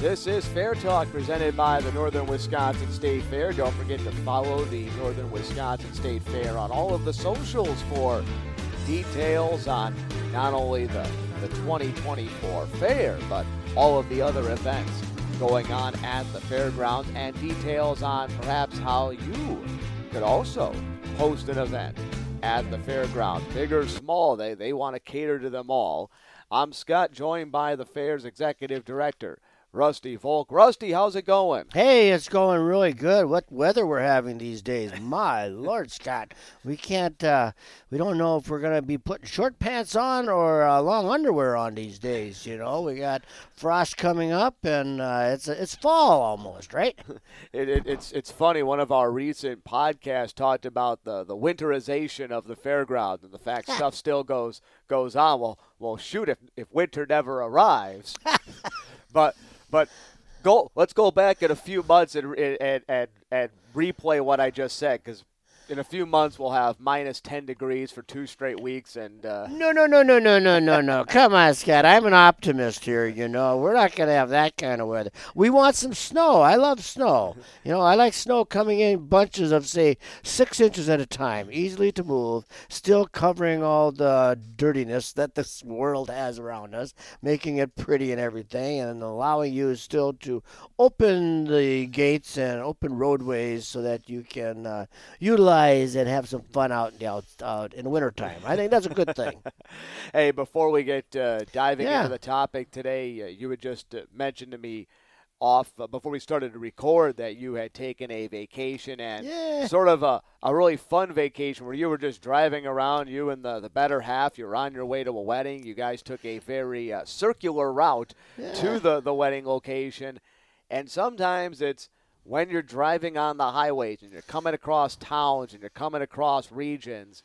This is Fair Talk presented by the Northern Wisconsin State Fair. Don't forget to follow the Northern Wisconsin State Fair on all of the socials for details on not only the, the 2024 fair, but all of the other events going on at the fairgrounds and details on perhaps how you could also host an event at the fairgrounds. Big or small, they, they want to cater to them all. I'm Scott, joined by the fair's executive director, Rusty Volk. Rusty, how's it going? Hey, it's going really good. What weather we're having these days. My Lord, Scott. We can't, uh, we don't know if we're going to be putting short pants on or uh, long underwear on these days. You know, we got frost coming up and uh, it's, it's fall almost, right? it, it, it's, it's funny. One of our recent podcasts talked about the, the winterization of the fairgrounds and the fact stuff still goes, goes on. Well, well, shoot, if, if winter never arrives. but but go. Let's go back in a few months and and and, and replay what I just said because in a few months we'll have minus 10 degrees for two straight weeks and uh... no no no no no no no no. Come on scott. I'm an optimist here you know. We're not going to have that kind of weather. We want some snow. I love snow. You know i like snow coming in bunches of say six inches at a time easily to move still covering all the dirtiness that this world has around us making it pretty and everything and allowing you still to open the gates and open roadways so that you can uh, utilize and have some fun out in the out, out in wintertime. I think that's a good thing. hey, before we get uh, diving yeah. into the topic today, uh, you had just uh, mentioned to me off uh, before we started to record that you had taken a vacation and yeah. sort of a, a really fun vacation where you were just driving around you and the, the better half you're on your way to a wedding you guys took a very uh, circular route yeah. to the, the wedding location and sometimes it's when you're driving on the highways and you're coming across towns and you're coming across regions,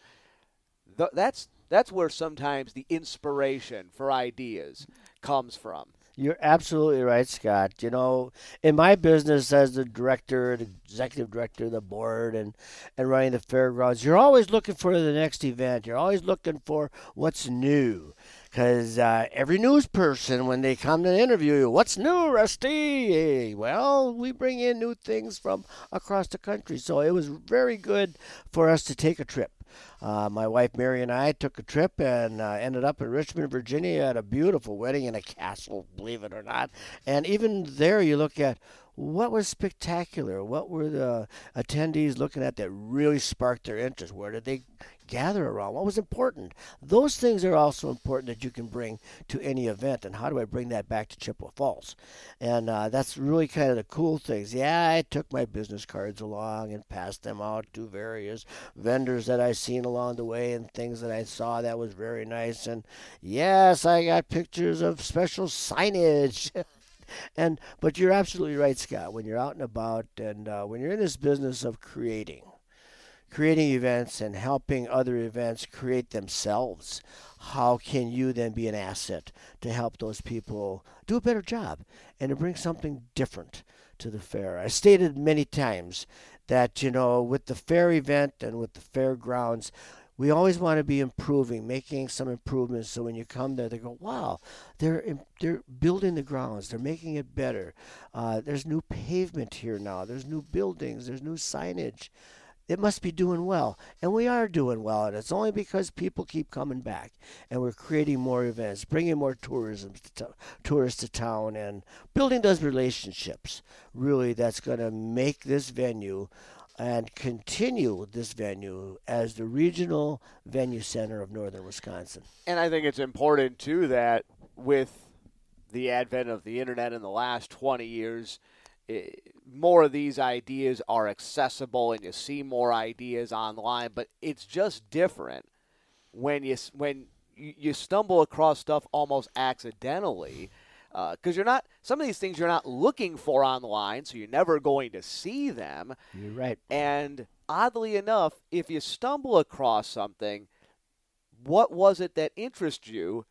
th- that's that's where sometimes the inspiration for ideas comes from. You're absolutely right, Scott. You know, in my business as the director, the executive director of the board, and, and running the fairgrounds, you're always looking for the next event. You're always looking for what's new because uh, every news person, when they come to interview you, what's new, Rusty? Well, we bring in new things from across the country. So it was very good for us to take a trip. Uh, my wife Mary and I took a trip and uh, ended up in Richmond, Virginia at a beautiful wedding in a castle, believe it or not. And even there, you look at what was spectacular? What were the attendees looking at that really sparked their interest? Where did they gather around? What was important? Those things are also important that you can bring to any event. And how do I bring that back to Chippewa Falls? And uh, that's really kind of the cool things. Yeah, I took my business cards along and passed them out to various vendors that I seen along the way and things that I saw that was very nice. And yes, I got pictures of special signage. and but you're absolutely right, Scott. When you're out and about, and uh, when you're in this business of creating, creating events and helping other events create themselves, how can you then be an asset to help those people do a better job and to bring something different to the fair? I stated many times that, you know, with the fair event and with the fairgrounds, we always want to be improving, making some improvements. So when you come there, they go, "Wow, they're they're building the grounds, they're making it better. Uh, there's new pavement here now. There's new buildings. There's new signage it must be doing well. And we are doing well. And it's only because people keep coming back and we're creating more events, bringing more tourism to tourists to town, and building those relationships. Really, that's going to make this venue and continue this venue as the regional venue center of northern Wisconsin. And I think it's important, too, that with the advent of the internet in the last 20 years, it, more of these ideas are accessible and you see more ideas online, but it's just different when you when you stumble across stuff almost accidentally because uh, you're not some of these things you're not looking for online, so you're never going to see them. You're right. And oddly enough, if you stumble across something, what was it that interests you?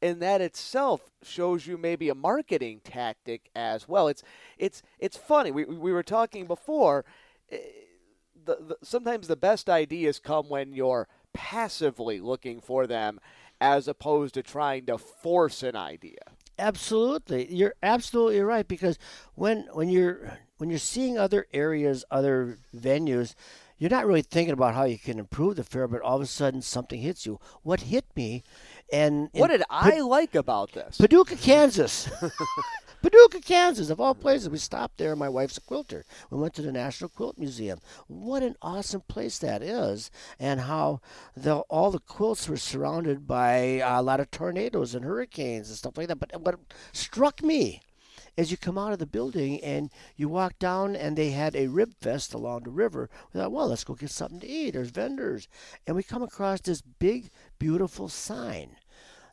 and that itself shows you maybe a marketing tactic as well. It's it's it's funny. We we were talking before. Eh, the, the, sometimes the best ideas come when you're passively looking for them, as opposed to trying to force an idea. Absolutely, you're absolutely right because when when you're when you're seeing other areas, other venues, you're not really thinking about how you can improve the fair, but all of a sudden something hits you. What hit me, and, what did I like about this? Paducah, Kansas. Paducah, Kansas, of all places. We stopped there. My wife's a quilter. We went to the National Quilt Museum. What an awesome place that is, and how the, all the quilts were surrounded by a lot of tornadoes and hurricanes and stuff like that. But what struck me as you come out of the building and you walk down and they had a rib fest along the river we thought well let's go get something to eat there's vendors and we come across this big beautiful sign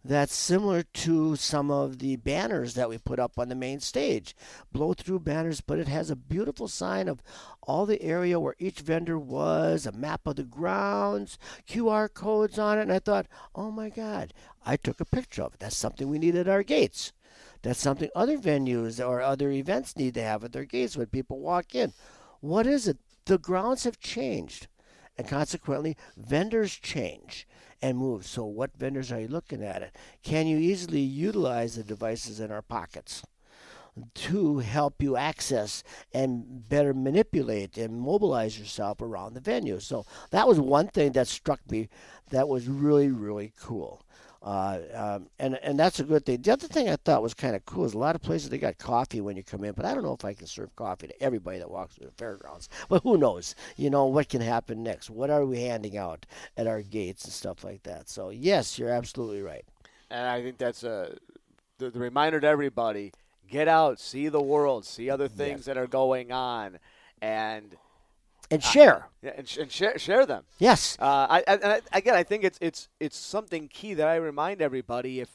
that's similar to some of the banners that we put up on the main stage. Blow through banners, but it has a beautiful sign of all the area where each vendor was, a map of the grounds, QR codes on it. And I thought, oh my God, I took a picture of it. That's something we need at our gates. That's something other venues or other events need to have at their gates when people walk in. What is it? The grounds have changed, and consequently, vendors change and move. So, what vendors are you looking at? It can you easily utilize the devices in our pockets? to help you access and better manipulate and mobilize yourself around the venue. So that was one thing that struck me that was really, really cool. Uh, um, and and that's a good thing. The other thing I thought was kind of cool is a lot of places they got coffee when you come in, but I don't know if I can serve coffee to everybody that walks through the fairgrounds. But who knows? You know what can happen next? What are we handing out at our gates and stuff like that? So yes, you're absolutely right. And I think that's a the, the reminder to everybody: get out, see the world, see other things yes. that are going on, and and share. Uh, and, sh- and, share share them. Yes. Uh, I, I, again, I think it's it's it's something key that I remind everybody if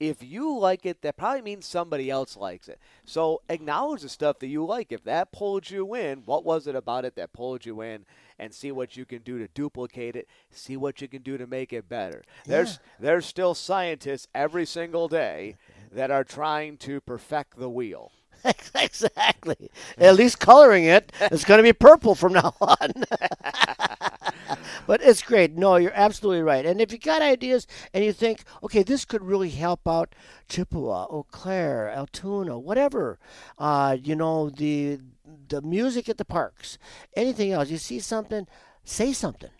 if you like it, that probably means somebody else likes it. So acknowledge the stuff that you like. If that pulled you in, what was it about it that pulled you in? And see what you can do to duplicate it. See what you can do to make it better. Yeah. There's there's still scientists every single day that are trying to perfect the wheel. exactly. At least coloring it, it's going to be purple from now on. but it's great. No, you're absolutely right. And if you got ideas and you think, okay, this could really help out Chippewa, Eau Claire, Altoona, whatever, uh, you know, the the music at the parks, anything else, you see something, say something.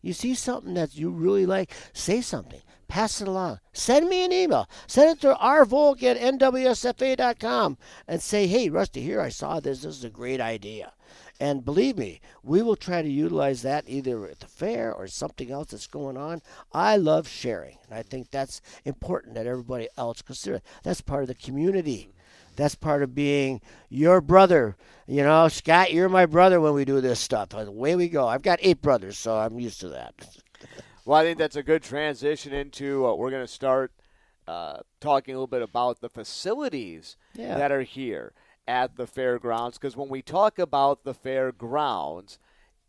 You see something that you really like, say something. Pass it along. Send me an email. Send it to rvolk at nwsfa.com and say, hey, Rusty, here I saw this. This is a great idea. And believe me, we will try to utilize that either at the fair or something else that's going on. I love sharing, and I think that's important that everybody else consider. That's part of the community. That's part of being your brother. You know, Scott, you're my brother when we do this stuff. Away we go. I've got eight brothers, so I'm used to that. Well, I think that's a good transition into uh, we're going to start uh, talking a little bit about the facilities yeah. that are here at the fairgrounds. Because when we talk about the fairgrounds,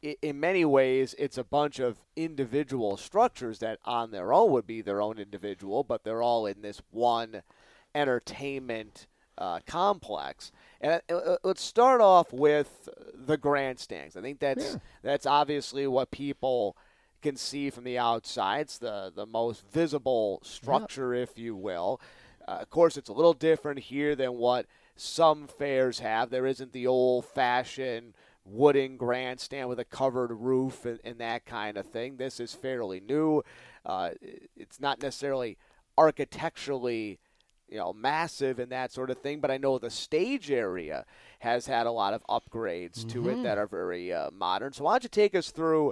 in many ways, it's a bunch of individual structures that on their own would be their own individual, but they're all in this one entertainment uh, complex. And uh, uh let's start off with the grandstands. I think that's yeah. that's obviously what people can see from the outside. It's the, the most visible structure, if you will. Uh, of course, it's a little different here than what some fairs have. There isn't the old fashioned wooden grandstand with a covered roof and, and, that kind of thing. This is fairly new. Uh, it's not necessarily architecturally you know massive and that sort of thing but i know the stage area has had a lot of upgrades mm-hmm. to it mm-hmm. that are very uh, modern so why don't you take us through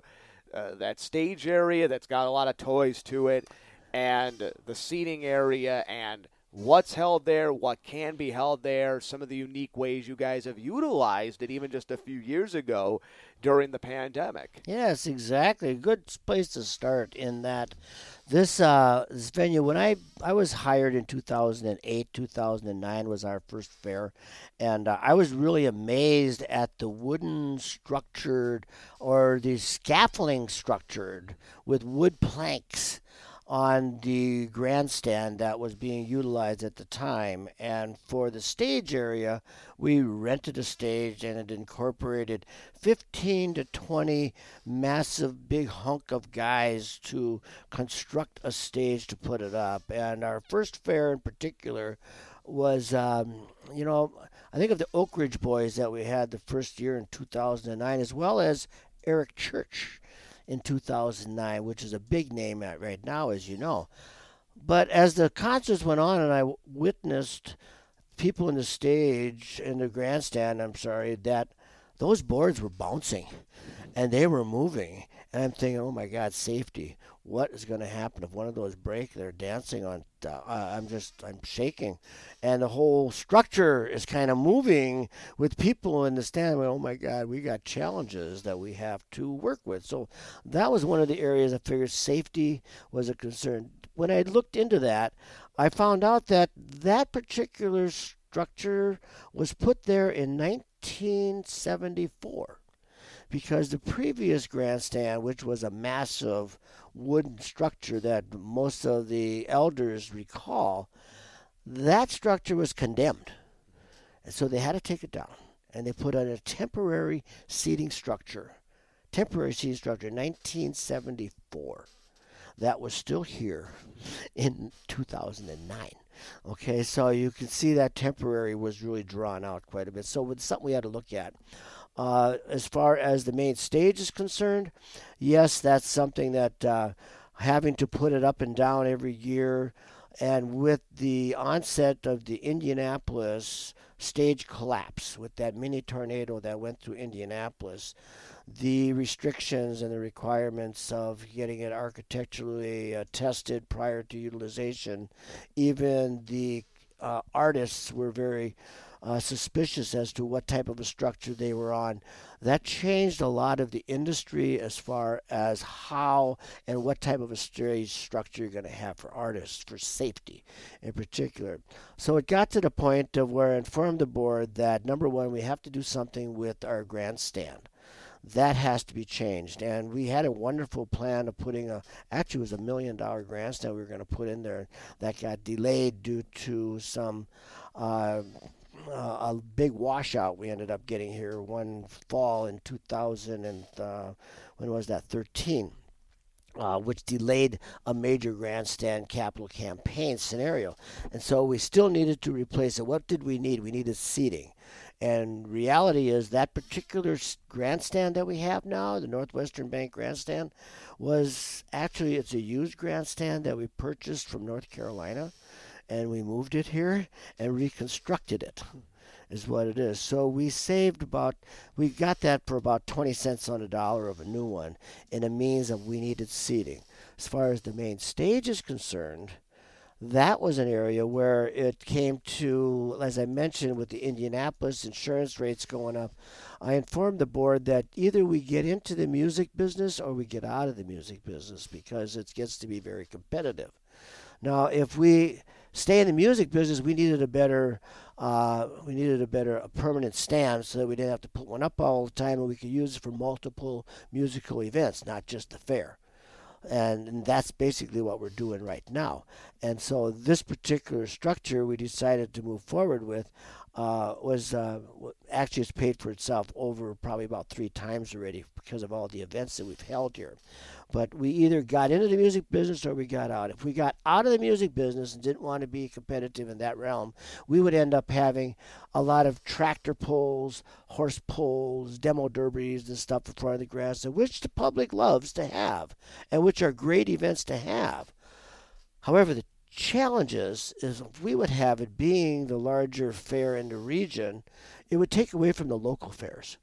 uh, that stage area that's got a lot of toys to it, and the seating area, and what's held there, what can be held there, some of the unique ways you guys have utilized it even just a few years ago during the pandemic. Yes, exactly. A good place to start in that this uh, this venue when I I was hired in 2008 2009 was our first fair and uh, I was really amazed at the wooden structured or the scaffolding structured with wood planks on the grandstand that was being utilized at the time. And for the stage area, we rented a stage and it incorporated 15 to 20 massive big hunk of guys to construct a stage to put it up. And our first fair in particular was, um, you know, I think of the Oak Ridge Boys that we had the first year in 2009, as well as Eric Church in 2009, which is a big name right now, as you know. But as the concerts went on, and I witnessed people in the stage in the grandstand, I'm sorry, that those boards were bouncing and they were moving. And I'm thinking, oh my God, safety what is going to happen if one of those break? They're dancing on. Uh, I'm just, I'm shaking, and the whole structure is kind of moving with people in the stand. oh my God, we got challenges that we have to work with. So that was one of the areas I figured safety was a concern. When I looked into that, I found out that that particular structure was put there in 1974 because the previous grandstand, which was a massive wooden structure that most of the elders recall, that structure was condemned. And so they had to take it down. And they put in a temporary seating structure, temporary seating structure, in 1974. That was still here in 2009. Okay, so you can see that temporary was really drawn out quite a bit. So it's something we had to look at. Uh, as far as the main stage is concerned, yes, that's something that uh, having to put it up and down every year, and with the onset of the Indianapolis stage collapse, with that mini tornado that went through Indianapolis, the restrictions and the requirements of getting it architecturally uh, tested prior to utilization, even the uh, artists were very uh, suspicious as to what type of a structure they were on. That changed a lot of the industry as far as how and what type of a stage structure you're going to have for artists, for safety in particular. So it got to the point of where I informed the board that number one, we have to do something with our grandstand that has to be changed. And we had a wonderful plan of putting a, actually, it was a million dollar grandstand we were going to put in there that got delayed due to some uh, uh, a big washout we ended up getting here one fall in 2000 and uh, when was that? 13 uh, which delayed a major grandstand capital campaign scenario. And so we still needed to replace it. What did we need? We needed seating. And reality is that particular grandstand that we have now, the Northwestern Bank grandstand, was actually it's a used grandstand that we purchased from North Carolina and we moved it here and reconstructed it is what it is. So we saved about we got that for about 20 cents on a dollar of a new one in a means of we needed seating. As far as the main stage is concerned, that was an area where it came to, as I mentioned, with the Indianapolis insurance rates going up. I informed the board that either we get into the music business or we get out of the music business because it gets to be very competitive. Now, if we stay in the music business, we needed a better uh, we needed a better a permanent stand so that we didn't have to put one up all the time and we could use it for multiple musical events, not just the fair. And, and that's basically what we're doing right now. And so this particular structure we decided to move forward with uh, was uh, actually it's paid for itself over probably about three times already because of all the events that we've held here. But we either got into the music business or we got out. If we got out of the music business and didn't want to be competitive in that realm, we would end up having a lot of tractor pulls, horse pulls, demo derbies, and stuff in front of the grass, which the public loves to have, and which are great events to have. However, the challenges is we would have it being the larger fair in the region, it would take away from the local fairs.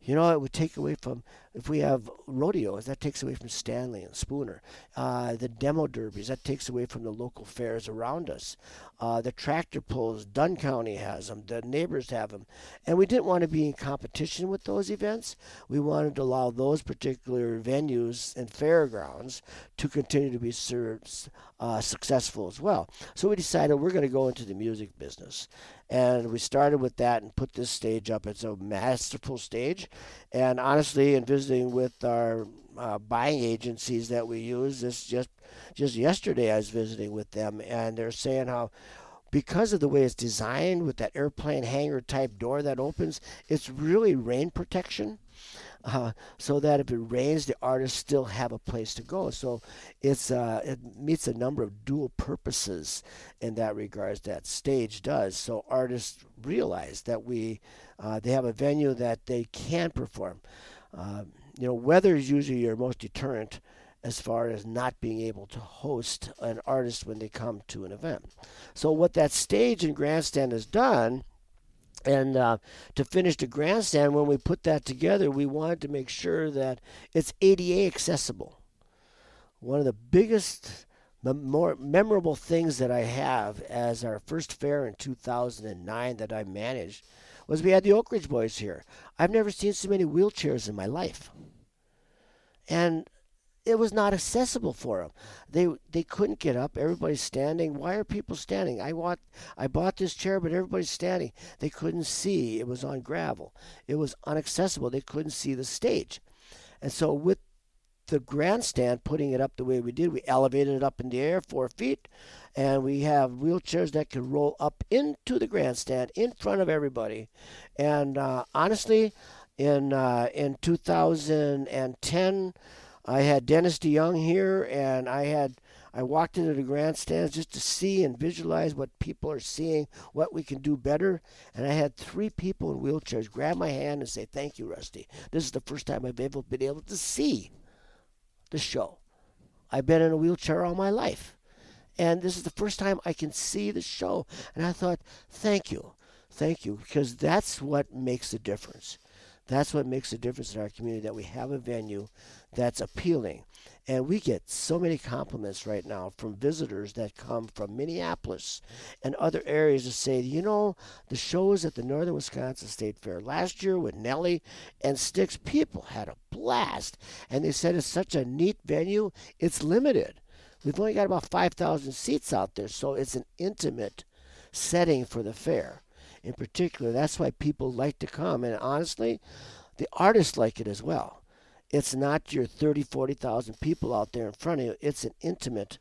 You know, it would take away from if we have rodeos, that takes away from Stanley and Spooner. Uh, the demo derbies, that takes away from the local fairs around us. Uh, the tractor pulls, Dunn County has them, the neighbors have them. And we didn't want to be in competition with those events. We wanted to allow those particular venues and fairgrounds to continue to be served, uh, successful as well. So we decided we're going to go into the music business. And we started with that and put this stage up. It's a masterful stage. And honestly, in visiting with our uh, buying agencies that we use. This just just yesterday, I was visiting with them, and they're saying how because of the way it's designed with that airplane hangar type door that opens, it's really rain protection. Uh, so that if it rains, the artists still have a place to go. So it's uh, it meets a number of dual purposes in that regards. That stage does. So artists realize that we uh, they have a venue that they can perform. Uh, you know, weather is usually your most deterrent as far as not being able to host an artist when they come to an event. So what that stage and grandstand has done and uh, to finish the grandstand, when we put that together, we wanted to make sure that it's ADA accessible. One of the biggest, more memorable things that I have as our first fair in 2009 that I managed was we had the Oak Ridge Boys here. I've never seen so many wheelchairs in my life. And it was not accessible for them. They they couldn't get up. Everybody's standing. Why are people standing? I want I bought this chair, but everybody's standing. They couldn't see. It was on gravel. It was inaccessible. They couldn't see the stage, and so with the grandstand, putting it up the way we did, we elevated it up in the air four feet, and we have wheelchairs that can roll up into the grandstand in front of everybody. And uh, honestly, in uh, in 2010 I had Dennis DeYoung here, and I had I walked into the grandstands just to see and visualize what people are seeing, what we can do better. And I had three people in wheelchairs grab my hand and say, "Thank you, Rusty. This is the first time I've ever been able to see the show. I've been in a wheelchair all my life." And this is the first time I can see the show. And I thought, thank you. Thank you. Because that's what makes the difference. That's what makes a difference in our community that we have a venue that's appealing. And we get so many compliments right now from visitors that come from Minneapolis and other areas to say, you know, the shows at the Northern Wisconsin State Fair last year with Nelly and Styx, people had a blast. And they said it's such a neat venue, it's limited. We've only got about 5,000 seats out there, so it's an intimate setting for the fair in particular. That's why people like to come. And honestly, the artists like it as well. It's not your 30, 40,000 people out there in front of you. It's an intimate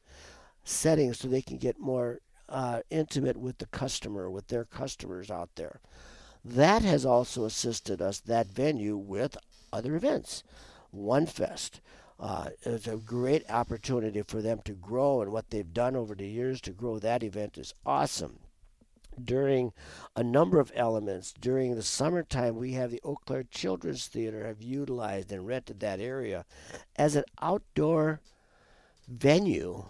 setting so they can get more uh, intimate with the customer, with their customers out there. That has also assisted us, that venue, with other events. One Fest. Uh, a great opportunity for them to grow, and what they've done over the years to grow that event is awesome during a number of elements. During the summertime, we have the Eau Claire Children's Theater have utilized and rented that area as an outdoor venue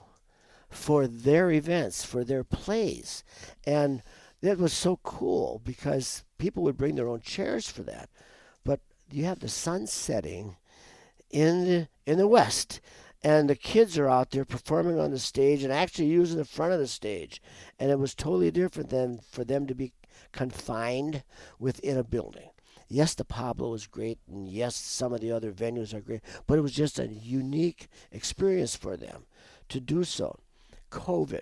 for their events, for their plays. And that was so cool because people would bring their own chairs for that. But you have the sun setting in the, in the west and the kids are out there performing on the stage and actually using the front of the stage. And it was totally different than for them to be confined within a building. Yes, the Pablo is great, and yes, some of the other venues are great, but it was just a unique experience for them to do so. COVID.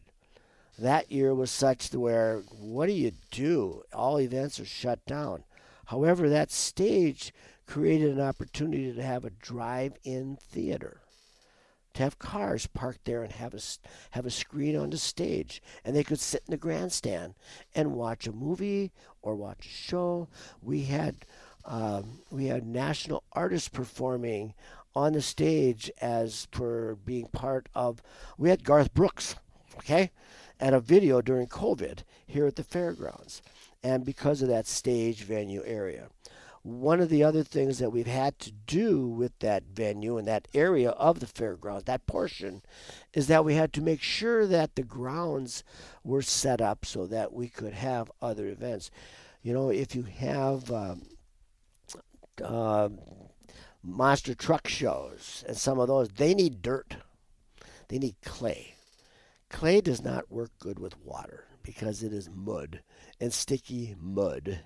That year was such where, what do you do? All events are shut down. However, that stage created an opportunity to have a drive in theater to have cars parked there and have a, have a screen on the stage. And they could sit in the grandstand and watch a movie or watch a show. We had, um, we had national artists performing on the stage as per being part of, we had Garth Brooks, okay, and a video during COVID here at the fairgrounds. And because of that stage venue area one of the other things that we've had to do with that venue and that area of the fairgrounds, that portion, is that we had to make sure that the grounds were set up so that we could have other events. You know, if you have uh, monster truck shows and some of those, they need dirt, they need clay. Clay does not work good with water because it is mud and sticky mud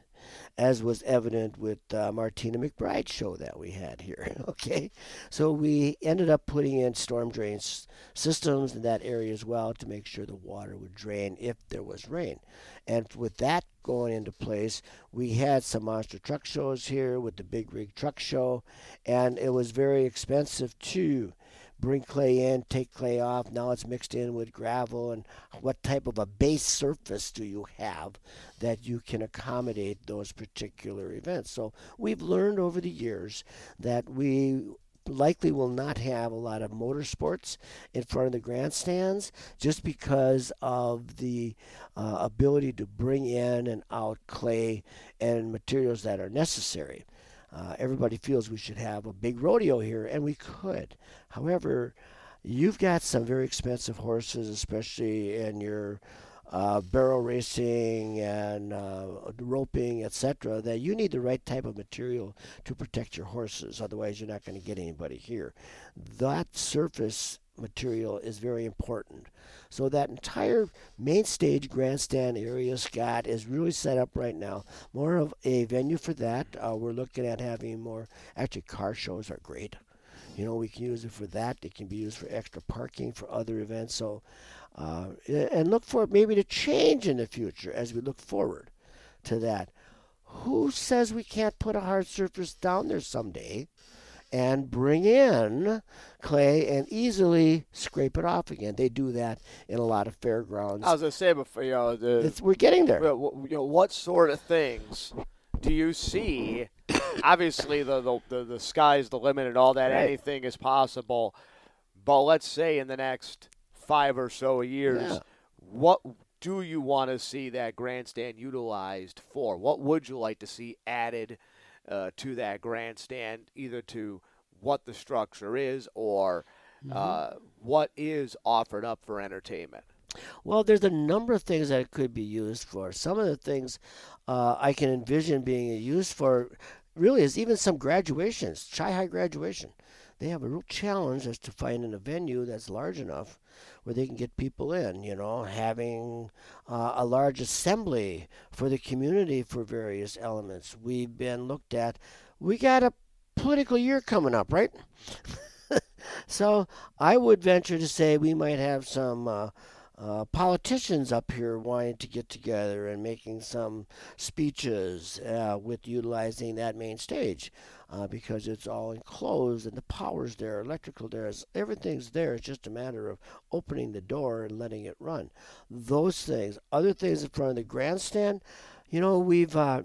as was evident with uh, Martina McBride's show that we had here. okay, so we ended up putting in storm drain s- systems in that area as well to make sure the water would drain if there was rain. And with that going into place, we had some monster truck shows here with the Big Rig Truck Show, and it was very expensive too bring clay in, take clay off. Now it's mixed in with gravel. And what type of a base surface do you have that you can accommodate those particular events? So we've learned over the years that we likely will not have a lot of motorsports in front of the grandstands just because of the uh, ability to bring in and out clay and materials that are necessary. Uh, everybody feels we should have a big rodeo here, and we could. However, you've got some very expensive horses, especially in your uh, barrel racing and uh, roping, etc., that you need the right type of material to protect your horses. Otherwise, you're not going to get anybody here. That surface material is very important. So that entire main stage grandstand area, Scott, is really set up right now. More of a venue for that. Uh, we're looking at having more. Actually, car shows are great. You know, we can use it for that. It can be used for extra parking for other events. So, uh, and look for it maybe to change in the future as we look forward to that. Who says we can't put a hard surface down there someday? And bring in clay and easily scrape it off again. They do that in a lot of fairgrounds. I was gonna say before, you know, the, It's, we're getting there. you know, what sort of things do you see? Obviously, the, the the the sky's the limit and all that. Right. Anything is possible. But let's say in the next five or so years, Yeah. what do you want to see that grandstand utilized for? What would you like to see added uh, to that grandstand, either to what the structure is or uh, what is offered up for entertainment? Well, there's a number of things that it could be used for. Some of the things uh, I can envision being used for really is even some graduations, Chi High graduation. They have a real challenge as to finding a venue that's large enough where they can get people in, you know, having uh, a large assembly for the community for various elements. We've been looked at. We got a political year coming up, right? so I would venture to say we might have some uh, uh, politicians up here wanting to get together and making some speeches uh, with utilizing that main stage uh, because it's all enclosed and the power's there, electrical there, everything's there. It's just a matter of opening the door and letting it run. Those things, other things in front of the grandstand, you know, we've uh,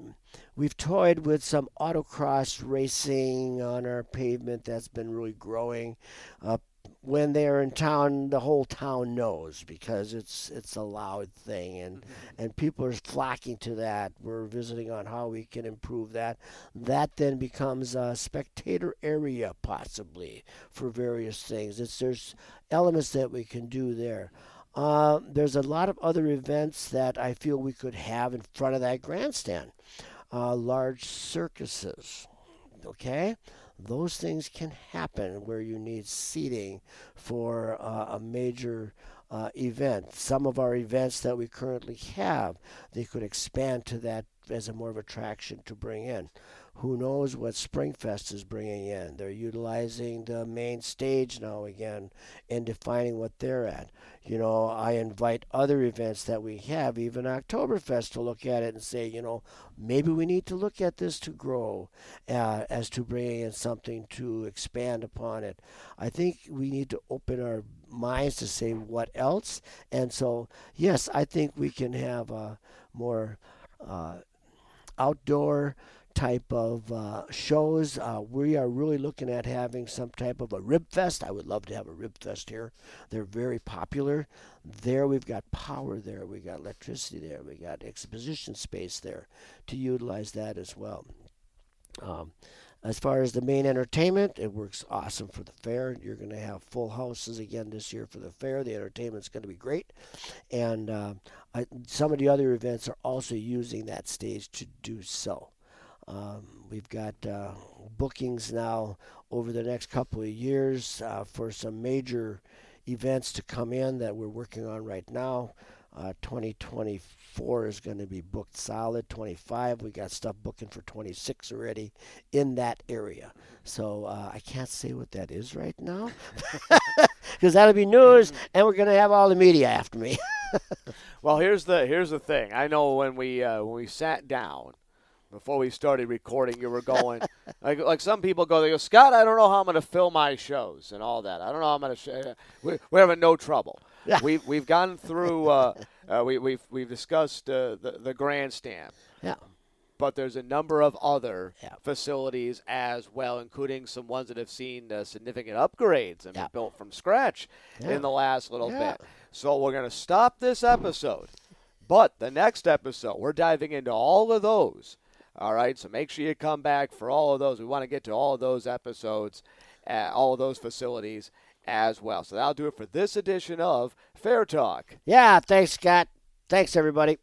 we've toyed with some autocross racing on our pavement that's been really growing. Uh, when they're in town, the whole town knows because it's it's a loud thing, and and people are flocking to that. We're visiting on how we can improve that. That then becomes a spectator area possibly for various things. It's there's elements that we can do there. Uh, there's a lot of other events that I feel we could have in front of that grandstand. Uh, large circuses, okay? Those things can happen where you need seating for uh, a major uh, event. Some of our events that we currently have, they could expand to that as a more of attraction to bring in. Who knows what Springfest is bringing in? They're utilizing the main stage now again and defining what they're at. You know, I invite other events that we have, even Oktoberfest, to look at it and say, you know, maybe we need to look at this to grow uh, as to bringing in something to expand upon it. I think we need to open our minds to say what else. And so, yes, I think we can have a more uh, outdoor type of uh, shows. Uh, we are really looking at having some type of a rib fest. I would love to have a rib fest here. They're very popular. There we've got power there. We got electricity there. We got exposition space there to utilize that as well. Um, as far as the main entertainment, it works awesome for the fair. You're going to have full houses again this year for the fair. The entertainment's going to be great, and uh, I, some of the other events are also using that stage to do so. Um, we've got uh, bookings now over the next couple of years uh, for some major events to come in that we're working on right now. Uh, 2024 is going to be booked solid. 25, we got stuff booking for 26 already in that area. So uh, I can't say what that is right now because that'll be news, and we're going to have all the media after me. well, here's the here's the thing. I know when we uh, when we sat down before we started recording, you were going like like some people go. They go, Scott, I don't know how I'm going to fill my shows and all that. I don't know how I'm going to. Sh- we, we're having no trouble. Yeah. we've we've gone through. Uh, uh, we, we've we've discussed uh, the the grandstand. Yeah. But there's a number of other Yeah. facilities as well, including some ones that have seen uh, significant upgrades and Yeah. built from scratch Yeah. in the last little bit. So we're going to stop this episode. But the next episode, we're diving into all of those. All right, so make sure you come back for all of those. We want to get to all of those episodes, uh, all of those facilities as well. So that'll do it for this edition of Fair Talk. yeah, thanks, Scott. Thanks, everybody.